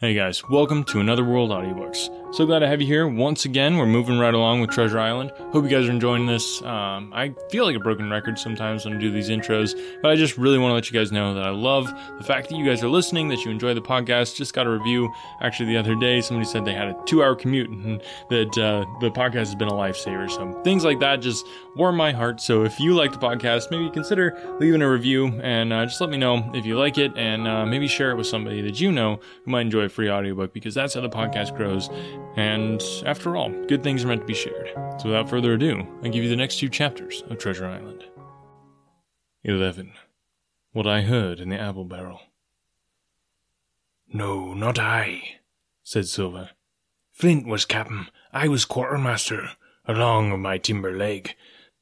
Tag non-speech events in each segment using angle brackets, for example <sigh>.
Hey guys, welcome to Another World Audiobooks. So glad to have you here once again. We're moving right along with Treasure Island. Hope you guys are enjoying this. Um, I feel like a broken record sometimes when I do these intros, but I just really want to let you guys know that I love the fact that you guys are listening, that you enjoy the podcast. Just got a review actually the other day. Somebody said they had a two hour commute and that uh, the podcast has been a lifesaver. So things like that just warm my heart. So if you like the podcast, maybe consider leaving a review and uh, just let me know if you like it and uh, maybe share it with somebody that you know who might enjoy a free audiobook because that's how the podcast grows. And after all, good things are meant to be shared. So without further ado, I give you the next two chapters of Treasure Island. 11. What I Heard in the Apple Barrel. No, not I, said Silver. Flint was captain, I was quartermaster, along of my timber leg.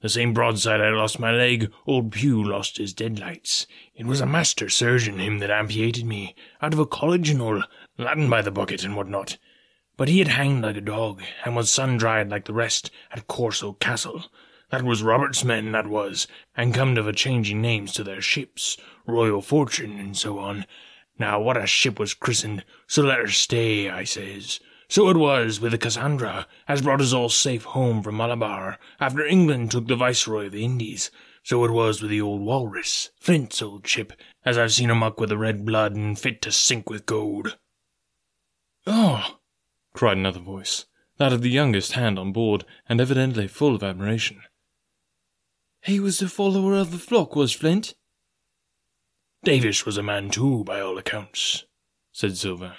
The same broadside I lost my leg, old Pew lost his deadlights. It was a master surgeon, him that amputated me, out of a college and all, Latin by the bucket and what not. But he had hanged like a dog, and was sun-dried like the rest at Corso Castle. That was Robert's men, that was, and comed of a changing names to their ships, Royal Fortune, and so on. Now what a ship was christened, so let her stay, I says. So it was with the Cassandra, as brought us all safe home from Malabar, after England took the Viceroy of the Indies. So it was with the old Walrus, Flint's old ship, as I've seen 'em up with the red blood and fit to sink with gold. Oh! cried another voice, that of the youngest hand on board, and evidently full of admiration. He was the follower of the flock, was Flint? Davis was a man too, by all accounts, said Silver.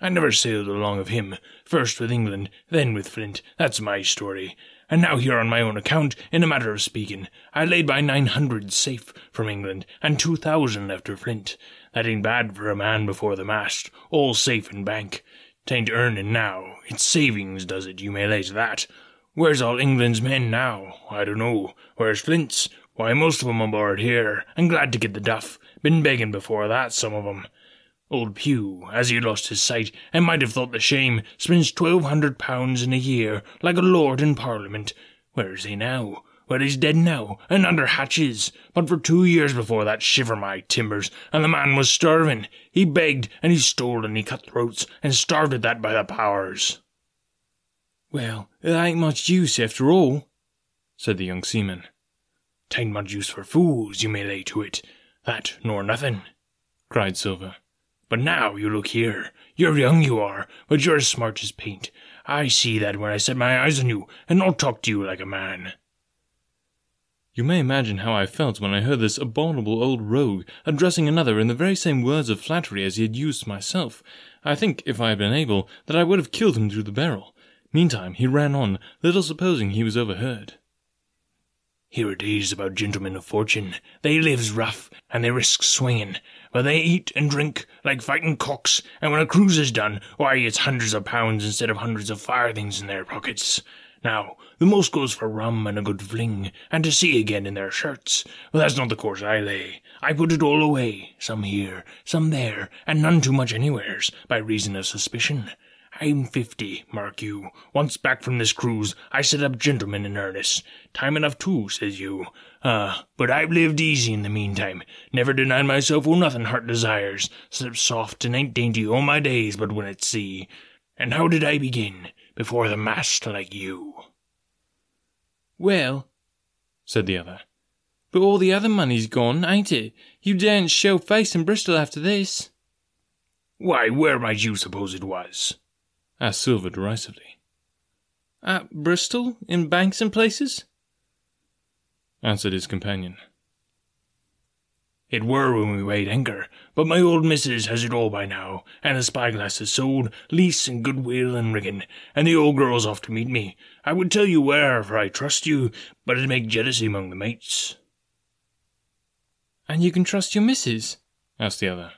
I never sailed along of him, first with England, then with Flint. That's my story. And now here on my own account, in a matter of speaking, I laid by nine hundred safe from England, and two thousand after Flint. That ain't bad for a man before the mast, all safe in bank. Tain't earning now, it's savings does it, you may lay to that. Where's all England's men now? I don't know. Where's Flint's? Why, most of 'em aboard here, and glad to get the duff. Been begging before that, some of 'em. Old Pew, as he lost his sight, and might have thought the shame, spends twelve hundred pounds in a year, like a lord in Parliament. Where is he now? Well, he's dead now, and under hatches. But for two years before that, shiver my timbers, and the man was starving. He begged, and he stole, and he cut throats, and starved at that by the powers. Well, it ain't much use after all, said the young seaman. Tain't much use for fools, you may lay to it. That nor nothing, cried Silver. But now you look here. You're young, you are, but you're as smart as paint. I see that when I set my eyes on you, and I'll talk to you like a man. You may imagine how I felt when I heard this abominable old rogue addressing another in the very same words of flattery as he had used myself. I think, if I had been able, that I would have killed him through the barrel. Meantime he ran on, little supposing he was overheard. Here it is about gentlemen of fortune. They lives rough, and they risks swinging. But they eat and drink like fighting cocks, and when a cruise is done, why, it's hundreds of pounds instead of hundreds of farthings in their pockets. Now, the most goes for rum and a good fling, and to sea again in their shirts. But that's not the course I lay. I put it all away, some here, some there, and none too much anywheres, by reason of suspicion. I'm fifty, mark you. Once back from this cruise, I set up gentlemen in earnest. Time enough too, says you. Ah, but I've lived easy in the meantime. Never denied myself o' nothing heart desires. Slept soft and ain't dainty all my days but when at sea. And how did I begin? Before the mast like you. Well, said the other, but all the other money's gone, ain't it? You daren't show face in Bristol after this. Why, where might you suppose it was? Asked Silver derisively. At Bristol, in banks and places? answered his companion. It were when we weighed anchor, but my old missus has it all by now, and the spyglass is sold, lease and goodwill and rigging, and the old girl's off to meet me. I would tell you where, for I trust you, but it'd make jealousy among the mates. And you can trust your missus? asked the other.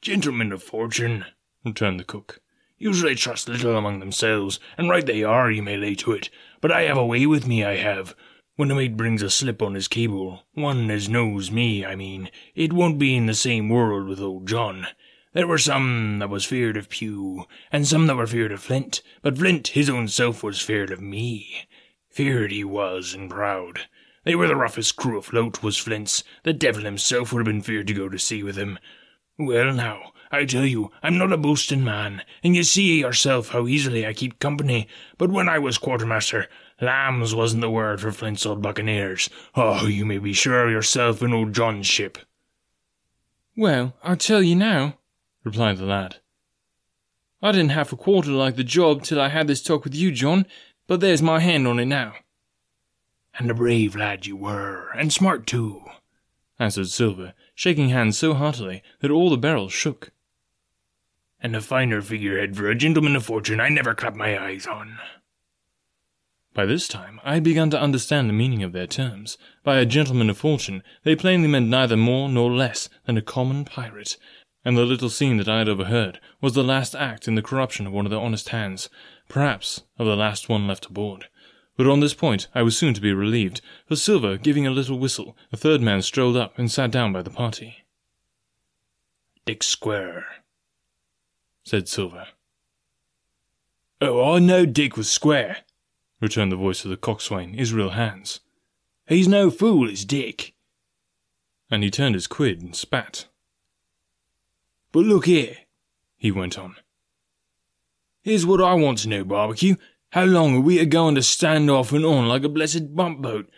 Gentlemen of fortune, returned the cook, usually trust little among themselves, and right they are, you may lay to it. But I have a way with me, I have. When a mate brings a slip on his cable, one as knows me, I mean, it won't be in the same world with old John. There were some that was feared of Pew, and some that were feared of Flint, but Flint his own self was feared of me. Feared he was, and proud. They were the roughest crew afloat, was Flint's. The devil himself would have been feared to go to sea with him. Well, now, I tell you, I'm not a boasting man, and you see yourself how easily I keep company. But when I was quartermaster, lambs wasn't the word for Flint's old buccaneers. Oh, you may be sure of yourself in old John's ship. Well, I'll tell you now, replied the lad. I didn't half a quarter like the job till I had this talk with you, John, but there's my hand on it now. And a brave lad you were, and smart too, answered Silver, shaking hands so heartily that all the barrels shook. And a finer figurehead for a gentleman of fortune I never clapped my eyes on. By this time I had begun to understand the meaning of their terms. By a gentleman of fortune, they plainly meant neither more nor less than a common pirate, and the little scene that I had overheard was the last act in the corruption of one of the honest hands, perhaps of the last one left aboard. But on this point I was soon to be relieved, for Silver, giving a little whistle, a third man strolled up and sat down by the party. Dick Square, said Silver. Oh, I know Dick was square, returned the voice of the coxswain, Israel Hands. He's no fool, is Dick. And he turned his quid and spat. But look here, he went on. Here's what I want to know, Barbecue. How long are we a going to stand off and on like a blessed bumboat?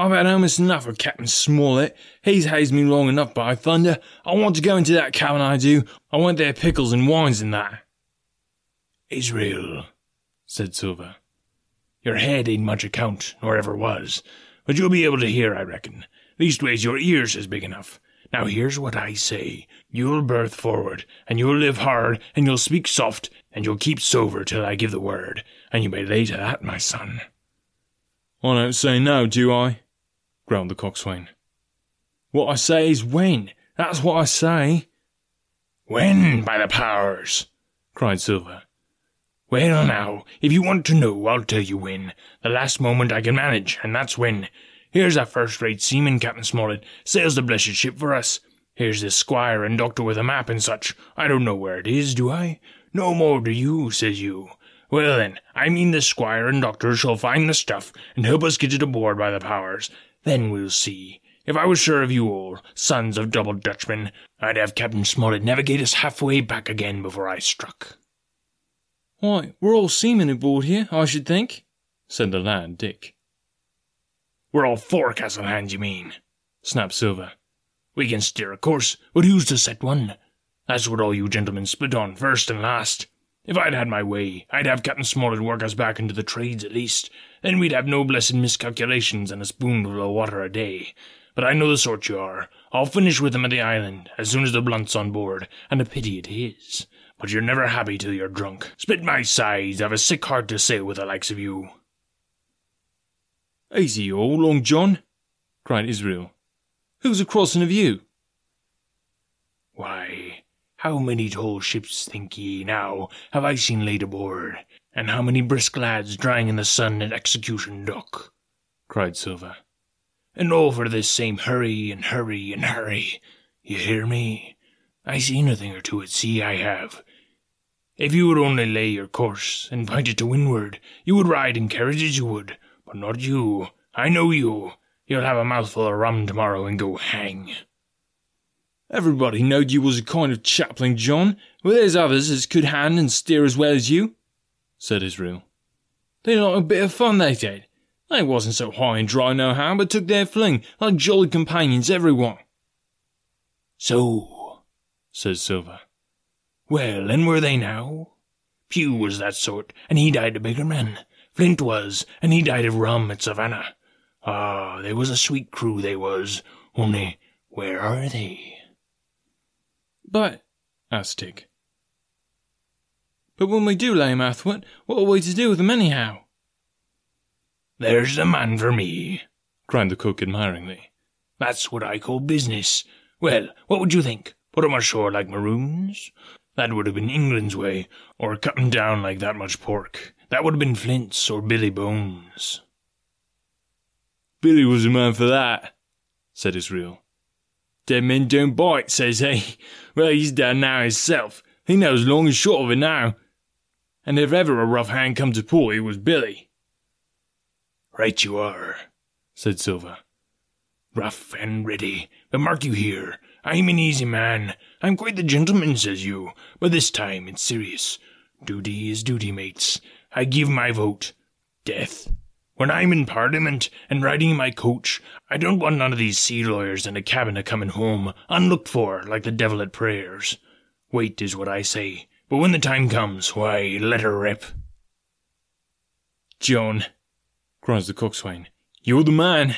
I've had almost enough of Captain Smollett. He's hazed me long enough, by thunder. I want to go into that cabin, I do. I want their pickles and wines and that. Israel, said Silver. Your head ain't much account, nor ever was, but you'll be able to hear, I reckon. Leastways, your ears is big enough. Now here's what I say. You'll berth forward, and you'll live hard, and you'll speak soft, and you'll keep sober till I give the word, and you may lay to that, my son. I don't say no, do I? Growled the coxswain. What I say is when. That's what I say. When, by the powers! cried Silver. Well, now, if you want to know, I'll tell you when. The last moment I can manage, and that's when. Here's a first-rate seaman, Captain Smollett, sails the blessed ship for us. Here's this squire and doctor with a map and such. I don't know where it is, do I? No more do you, says you. Well then, I mean the squire and doctor shall find the stuff and help us get it aboard by the powers. Then we'll see. If I was sure of you all, sons of double Dutchmen, I'd have Captain Smollett navigate us halfway back again before I struck. Why, we're all seamen aboard here, I should think, said the lad, Dick. We're all forecastle hands, you mean, snapped Silver. We can steer a course, but who's to set one? That's what all you gentlemen split on, first and last. If I'd had my way, I'd have Captain Smollett work us back into the trades at least. Then we'd have no blessed miscalculations and a spoonful of water a day. But I know the sort you are. I'll finish with him at the island as soon as the blunt's on board, and a pity it is. But you're never happy till you're drunk. Spit my sides, I've a sick heart to sail with the likes of you. Easy all, Long John, cried Israel. Who's a crossing of you? Why, how many tall ships, think ye, now, have I seen laid aboard, and how many brisk lads drying in the sun at Execution Dock? cried Silver. And all for this same hurry and hurry and hurry. You hear me? I seen a thing or two at sea, I have. If you would only lay your course and point it to windward, you would ride in carriages, you would. But not you. I know you. You'll have a mouthful of rum tomorrow and go hang. Everybody knowed you was a kind of chaplain, John, but there's others as could hand and steer as well as you, said Israel. They like a bit of fun, they did. They wasn't so high and dry nohow, but took their fling like jolly companions, everyone. So, says Silver. Well, and were they now? Pew was that sort, and he died a bigger man. Flint was, and he died of rum at Savannah. Ah, they was a sweet crew, they was. Only, where are they? But, asked Dick. But when we do lay 'em athwart, what are we to do with them anyhow? There's the man for me, cried the cook admiringly. That's what I call business. Well, what would you think? Put 'em ashore like maroons? That would have been England's way, or cut 'em down like that much pork. That would have been Flint's or Billy Bones. Billy was a man for that, said Israel. Dead men don't bite, says he. <laughs> Well, he's dead now himself. He knows long and short of it now. And if ever a rough hand come to pull, it was Billy. Right you are, said Silver. Rough and ready. But mark you here, I'm an easy man. I'm quite the gentleman, says you. But this time it's serious. Duty is duty, mates. I give my vote. Death. When I'm in Parliament and riding in my coach, I don't want none of these sea lawyers in a cabinet coming home, unlooked for, like the devil at prayers. Wait is what I say. But when the time comes, why, let her rip. John, cries the coxswain, you're the man.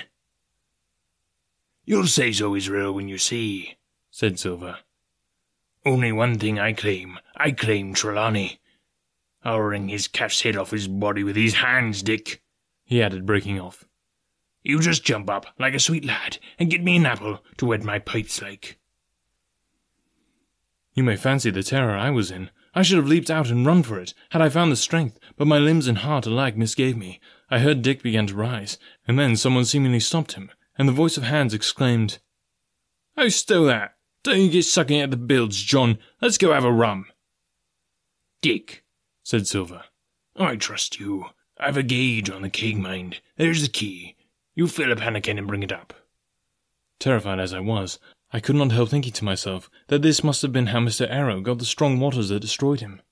You'll say so, Israel, when you see, said Silver. Only one thing I claim. I claim Trelawney. I'll wring his cat's head off his body with his hands, Dick, he added, breaking off. You just jump up, like a sweet lad, and get me an apple to wet my pipes like. You may fancy the terror I was in. I should have leaped out and run for it, had I found the strength, but my limbs and heart alike misgave me. I heard Dick begin to rise, and then someone seemingly stopped him, and the voice of Hands exclaimed, Oh, stow that! Don't you get sucking at the bilge, John. Let's go have a rum. Dick, said Silver. I trust you. I've a gauge on the keg, mind. There's the key. You fill a pannikin and bring it up. Terrified as I was, I could not help thinking to myself that this must have been how Mr. Arrow got the strong waters that destroyed him.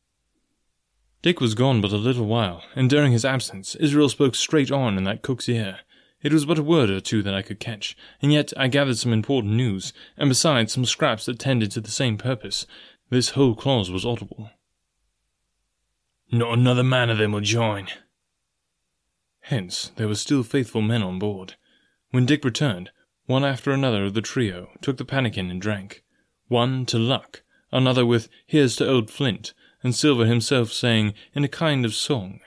Dick was gone but a little while, and during his absence Israel spoke straight on in that cook's ear, it was but a word or two that I could catch, and yet I gathered some important news, and besides some scraps that tended to the same purpose. This whole clause was audible. Not another man of them will join. Hence, there were still faithful men on board. When Dick returned, one after another of the trio took the pannikin and drank. One to luck, another with Here's to old Flint, and Silver himself saying in a kind of song,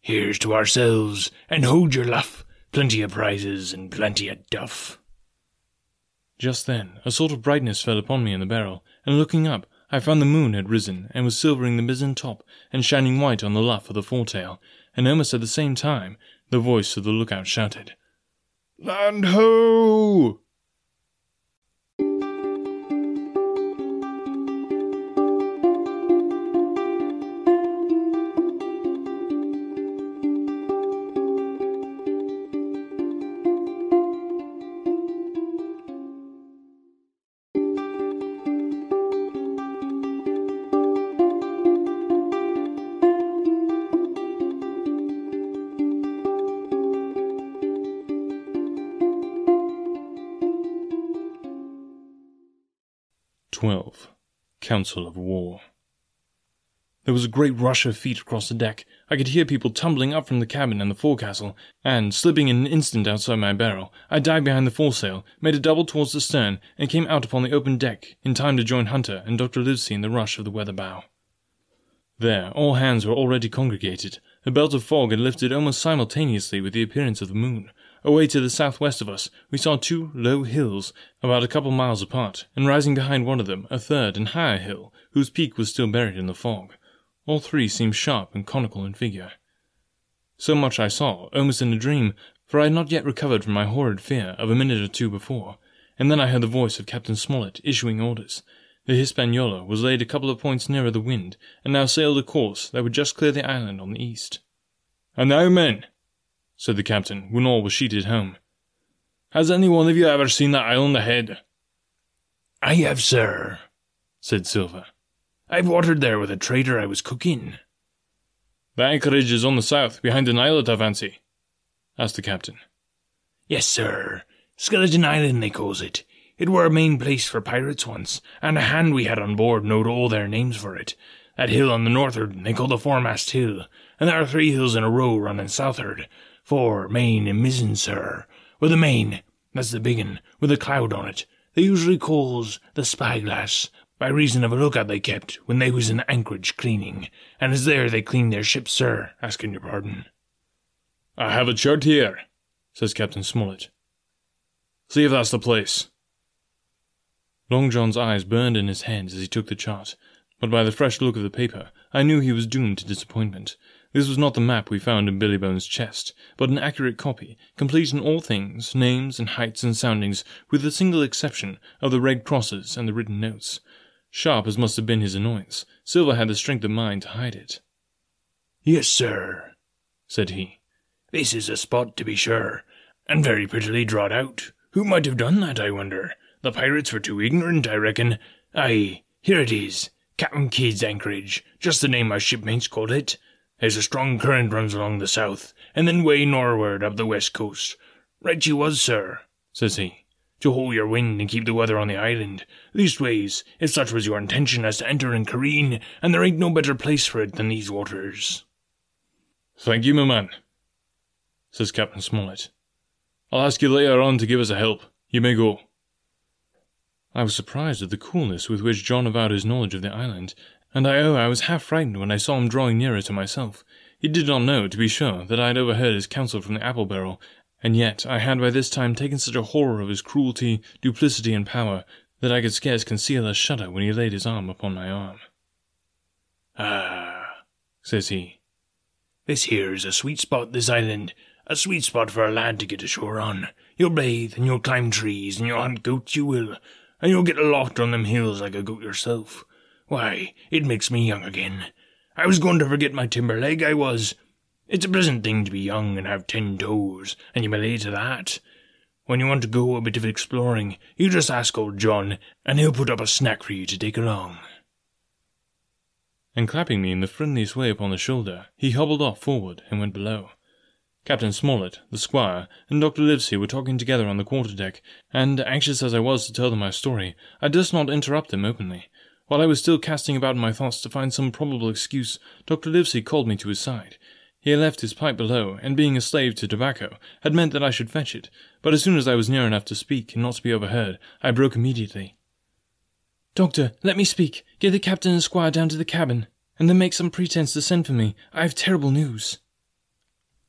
Here's to ourselves, and hold your luff, Plenty of prizes and plenty of duff. Just then, a sort of brightness fell upon me in the barrel, and looking up, I found the moon had risen and was silvering the mizzen top and shining white on the luff of the foresail, and almost at the same time, the voice of the lookout shouted, Land ho! 12. Council of War. There was a great rush of feet across the deck. I could hear people tumbling up from the cabin and the forecastle, and, slipping in an instant outside my barrel, I dived behind the foresail, made a double towards the stern, and came out upon the open deck in time to join Hunter and Dr. Livesey in the rush of the weather bow. There, all hands were already congregated. A belt of fog had lifted almost simultaneously with the appearance of the moon. Away to the southwest of us, we saw two low hills, about a couple miles apart, and rising behind one of them, a third and higher hill, whose peak was still buried in the fog. All three seemed sharp and conical in figure. So much I saw, almost in a dream, for I had not yet recovered from my horrid fear of a minute or two before, and then I heard the voice of Captain Smollett issuing orders. The Hispaniola was laid a couple of points nearer the wind, and now sailed a course that would just clear the island on the east. And now, men, said the captain, when all was sheeted home. Has any one of you ever seen that island ahead? I have, sir, said Silver. I've watered there with a trader I was cooking. The anchorage is on the south, behind an islet, I fancy, asked the captain. Yes, sir. Skeleton Island, they calls it. It were a main place for pirates once, and a hand we had on board knowed all their names for it. That hill on the northward they call the foremast hill, and there are three hills in a row running southward, Fore, main, and mizzen, sir. With the main, that's the big un, with a cloud on it, they usually calls the spyglass, by reason of a lookout they kept when they was in anchorage cleaning, and as there they cleaned their ship, sir, asking your pardon. I have a chart here, says Captain Smollett. See if that's the place. Long John's eyes burned in his hands as he took the chart, but by the fresh look of the paper, I knew he was doomed to disappointment. This was not the map we found in Billy Bones' chest, but an accurate copy, complete in all things, names and heights and soundings, with the single exception of the red crosses and the written notes. Sharp as must have been his annoyance, Silver had the strength of mind to hide it. Yes, sir, said he. This is a spot, to be sure, and very prettily drawed out. Who might have done that, I wonder? The pirates were too ignorant, I reckon. Aye, here it is. Captain Kidd's anchorage, just the name my shipmates called it. There's a strong current runs along the south, and then way nor'ward up the west coast. Right you was, sir, says he, to hold your wind and keep the weather on the island. Leastways, if such was your intention as to enter and careen, and there ain't no better place for it than these waters. Thank you, my man, says Captain Smollett. I'll ask you later on to give us a help. You may go. I was surprised at the coolness with which John avowed his knowledge of the island, and I own I was half frightened when I saw him drawing nearer to myself. He did not know, to be sure, that I had overheard his counsel from the apple barrel, and yet I had by this time taken such a horror of his cruelty, duplicity, and power, that I could scarce conceal a shudder when he laid his arm upon my arm. Ah, says he, this here's a sweet spot, this island, a sweet spot for a lad to get ashore on. You'll bathe, and you'll climb trees, and you'll hunt goats, you will, and you'll get aloft on them hills like a goat yourself. Why, it makes me young again. I was going to forget my timber leg, I was. It's a pleasant thing to be young and have ten toes, and you may lay to that. When you want to go a bit of exploring, you just ask old John, and he'll put up a snack for you to take along. And clapping me in the friendliest way upon the shoulder, he hobbled off forward and went below. Captain Smollett, the squire, and Dr. Livesey were talking together on the quarter deck, and, anxious as I was to tell them my story, I durst not interrupt them openly. While I was still casting about my thoughts to find some probable excuse, Dr. Livesey called me to his side. He had left his pipe below, and being a slave to tobacco, had meant that I should fetch it, but as soon as I was near enough to speak and not to be overheard, I broke immediately. Doctor, let me speak. Get the captain and squire down to the cabin, and then make some pretence to send for me. I have terrible news.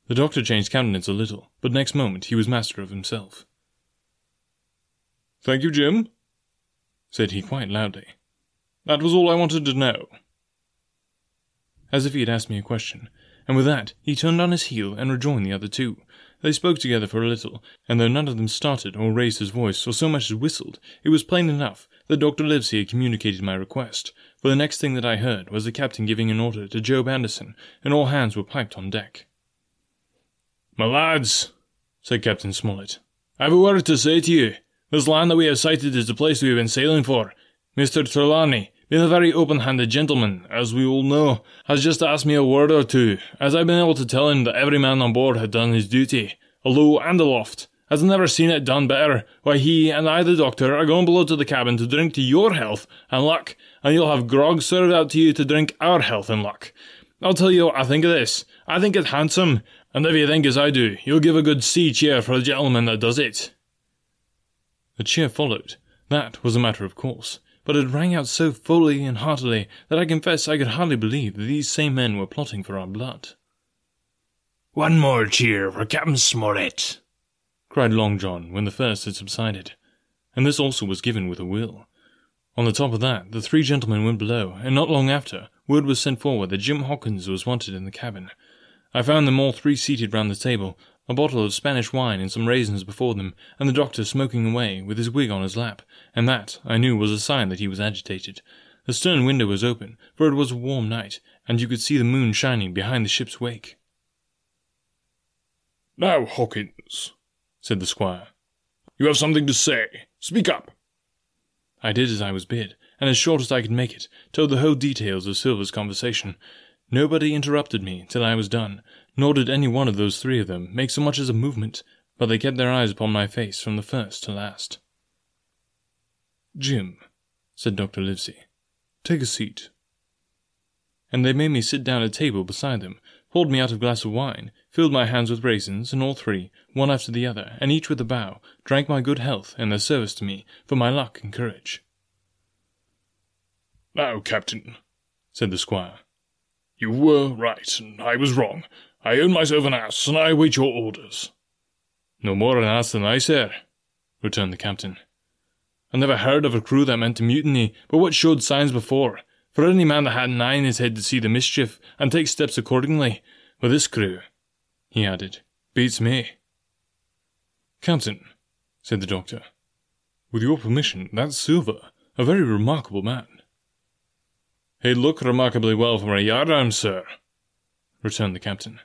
The doctor changed countenance a little, but next moment he was master of himself. Thank you, Jim, said he quite loudly. That was all I wanted to know. As if he had asked me a question, and with that he turned on his heel and rejoined the other two. They spoke together for a little, and though none of them started or raised his voice or so much as whistled, it was plain enough that Dr. Livesey had communicated my request, for the next thing that I heard was the captain giving an order to Job Anderson, and all hands were piped on deck. My lads, said Captain Smollett, I have a word to say to you. This land that we have sighted is the place we have been sailing for. Mr. Trelawney, being a very open-handed gentleman, as we all know, has just asked me a word or two, as I've been able to tell him that every man on board had done his duty, alow and aloft, has never seen it done better. Why, he and I, the doctor, are going below to the cabin to drink to your health and luck, and you'll have grog served out to you to drink our health and luck. I'll tell you what I think of this. I think it's handsome, and if you think as I do, you'll give a good sea cheer for the gentleman that does it. A cheer followed. That was a matter of course, but it rang out so fully and heartily that I confess I could hardly believe that these same men were plotting for our blood. One more cheer for Captain Smollett, cried Long John when the first had subsided, and this also was given with a will. On the top of that, the three gentlemen went below, and not long after, word was sent forward that Jim Hawkins was wanted in the cabin. I found them all three seated round the table, a bottle of Spanish wine and some raisins before them, and the doctor smoking away, with his wig on his lap, and that, I knew, was a sign that he was agitated. The stern window was open, for it was a warm night, and you could see the moon shining behind the ship's wake. Now, Hawkins, said the squire, you have something to say. Speak up. I did as I was bid, and as short as I could make it, told the whole details of Silver's conversation. Nobody interrupted me till I was done, nor did any one of those three of them make so much as a movement, but they kept their eyes upon my face from the first to last. Jim, said Dr. Livesey, take a seat. And they made me sit down at table beside them, poured me out a glass of wine, filled my hands with raisins, and all three, one after the other, and each with a bow, drank my good health and their service to me for my luck and courage. Now, Captain, said the squire, you were right, and I was wrong. I own myself an ass, and I await your orders. No more an ass than I, sir, returned the captain. I never heard of a crew that meant to mutiny, but what showed signs before. For any man that had an eye in his head to see the mischief, and take steps accordingly. But this crew, he added, beats me. Captain, said the doctor, with your permission, that's Silver, a very remarkable man. He'd look remarkably well from a yardarm, sir, returned the captain.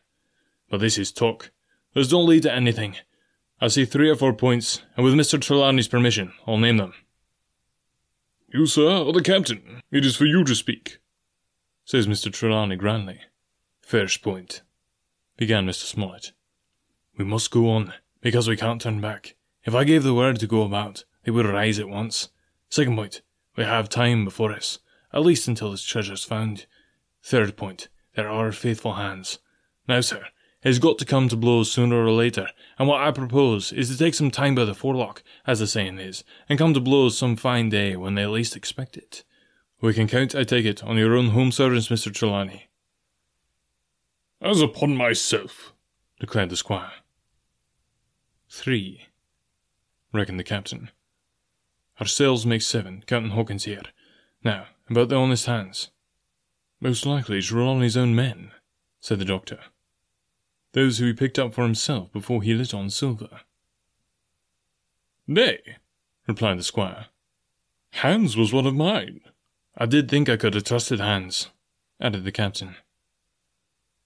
But this is talk. This don't lead to anything. I see three or four points, and with Mr. Trelawney's permission, I'll name them. You, sir, or the captain? It is for you to speak, says Mr. Trelawney grandly. First point, began Mr. Smollett. We must go on, because we can't turn back. If I gave the word to go about, they would rise at once. Second point, we have time before us, at least until this treasure's found. Third point, there are faithful hands. Now, sir, it has got to come to blows sooner or later, and what I propose is to take some time by the forelock, as the saying is, and come to blows some fine day when they least expect it. We can count, I take it, on your own home servants, Mr. Trelawney. As upon myself, declared the squire. Three, reckoned the captain. Our sails make seven, counting Hawkins here. Now, about the honest hands. Most likely to rely on his own men, said the doctor. Those who he picked up for himself before he lit on Silver. Nay, replied the squire. Hands was one of mine. I did think I could have trusted Hands, added the captain.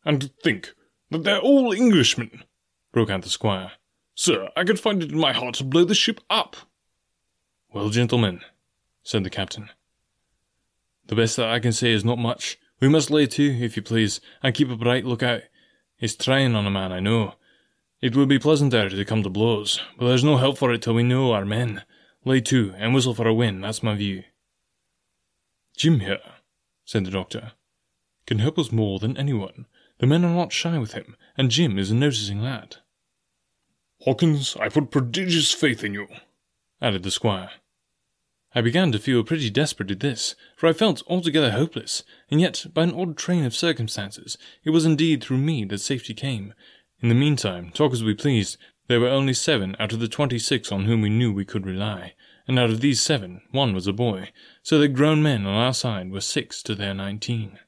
And to think that they're all Englishmen, broke out the squire. Sir, I could find it in my heart to blow the ship up. Well, gentlemen, said the captain, the best that I can say is not much. We must lay to, if you please, and keep a bright lookout. It's trying on a man, I know. It would be pleasanter to come to blows, but there's no help for it till we know our men. Lay to, and whistle for a wind, that's my view. Jim here, said the doctor, can help us more than anyone. The men are not shy with him, and Jim is noticing lad. Hawkins, I put prodigious faith in you, added the squire. I began to feel pretty desperate at this, for I felt altogether hopeless, and yet, by an odd train of circumstances, it was indeed through me that safety came. In the meantime, talk as we pleased, there were only seven out of the twenty-six on whom we knew we could rely, and out of these seven, one was a boy, so that grown men on our side were six to their nineteen.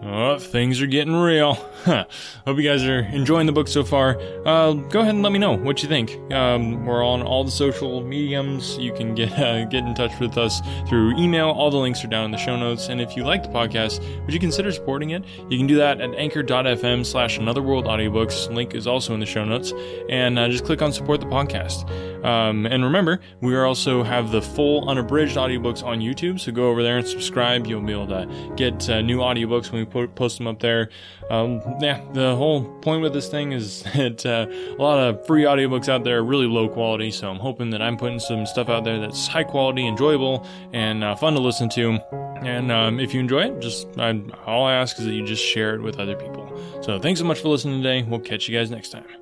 Oh, things are getting real. <laughs> Hope you guys are enjoying the book so far. Uh, go ahead and let me know what you think. Um, we're on all the social mediums. You can get <laughs> uh, get in touch with us through email. All the links are down in the show notes. And if you like the podcast, would you consider supporting it? You can do that at anchor.fm slash another world audiobooks. Link is also in the show notes. And uh, just click on support the podcast. Um, and remember, we also have the full unabridged audiobooks on YouTube. So go over there and subscribe. You'll be able to get uh, new audiobooks when we put, post them up there. Um, yeah, the whole point with this thing is <laughs> that uh, a lot of free audiobooks out there are really low quality. So I'm hoping that I'm putting some stuff out there that's high quality, enjoyable, and uh, fun to listen to. And um, if you enjoy it, just I, all I ask is that you just share it with other people. So thanks so much for listening today. We'll catch you guys next time.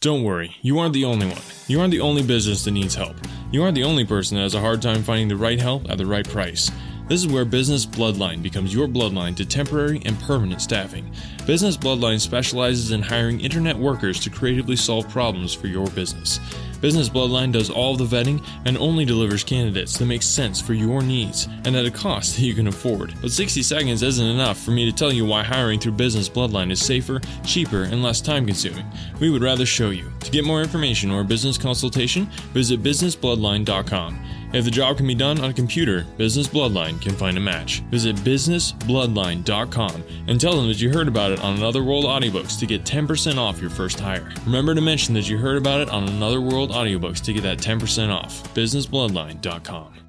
Don't worry, you aren't the only one. You aren't the only business that needs help. You aren't the only person that has a hard time finding the right help at the right price. This is where Business Bloodline becomes your bloodline to temporary and permanent staffing. Business Bloodline specializes in hiring internet workers to creatively solve problems for your business. Business Bloodline does all the vetting and only delivers candidates that make sense for your needs and at a cost that you can afford. But 60 seconds isn't enough for me to tell you why hiring through Business Bloodline is safer, cheaper, and less time consuming. We would rather show you. To get more information or a business consultation, visit businessbloodline.com. If the job can be done on a computer, Business Bloodline can find a match. Visit businessbloodline.com and tell them that you heard about it on Another World Audiobooks to get 10% off your first hire. Remember to mention that you heard about it on Another World Audiobooks to get that 10% off. businessbloodline.com.